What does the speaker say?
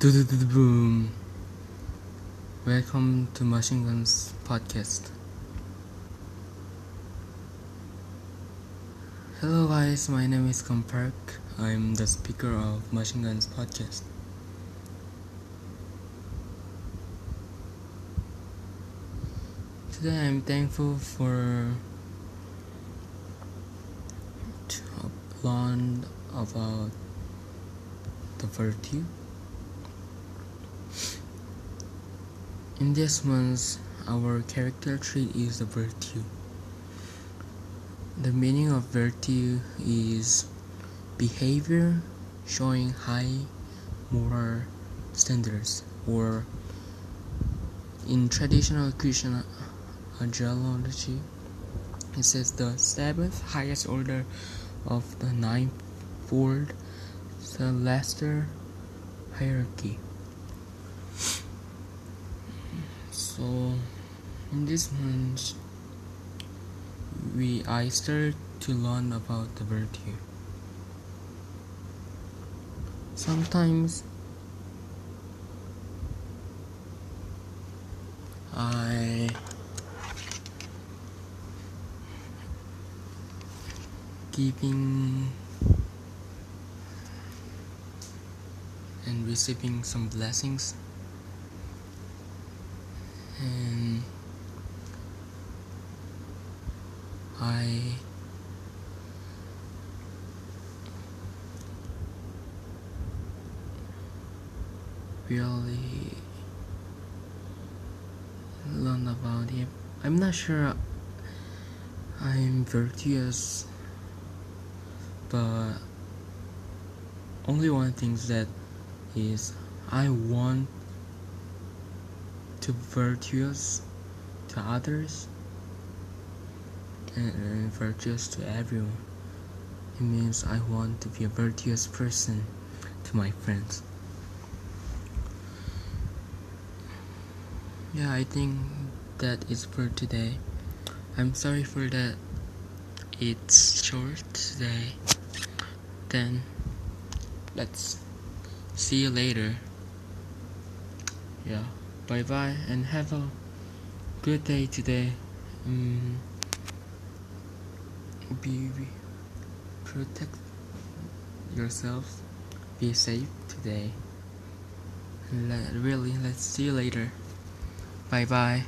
Boom. Welcome to Machine Guns Podcast. Hello, guys. My name is Kompark. I'm the speaker of Machine Guns Podcast. Today, I'm thankful for to learn about the virtue In this month, our character trait is the virtue. The meaning of virtue is behavior showing high moral standards, or in traditional Christian ideology, it says the seventh highest order of the ninefold celestial hierarchy. So in this month we I started to learn about the virtue sometimes I giving and receiving some blessings and I really learn about him. I'm not sure I'm virtuous, but only one thing that is I want to virtuous to others and, and virtuous to everyone. It means I want to be a virtuous person to my friends. Yeah, I think that is for today. I'm sorry for that. It's short today. Then let's see you later. Yeah bye bye and have a good day today. Um, be, protect yourself be safe today. Let, really let's see you later. Bye bye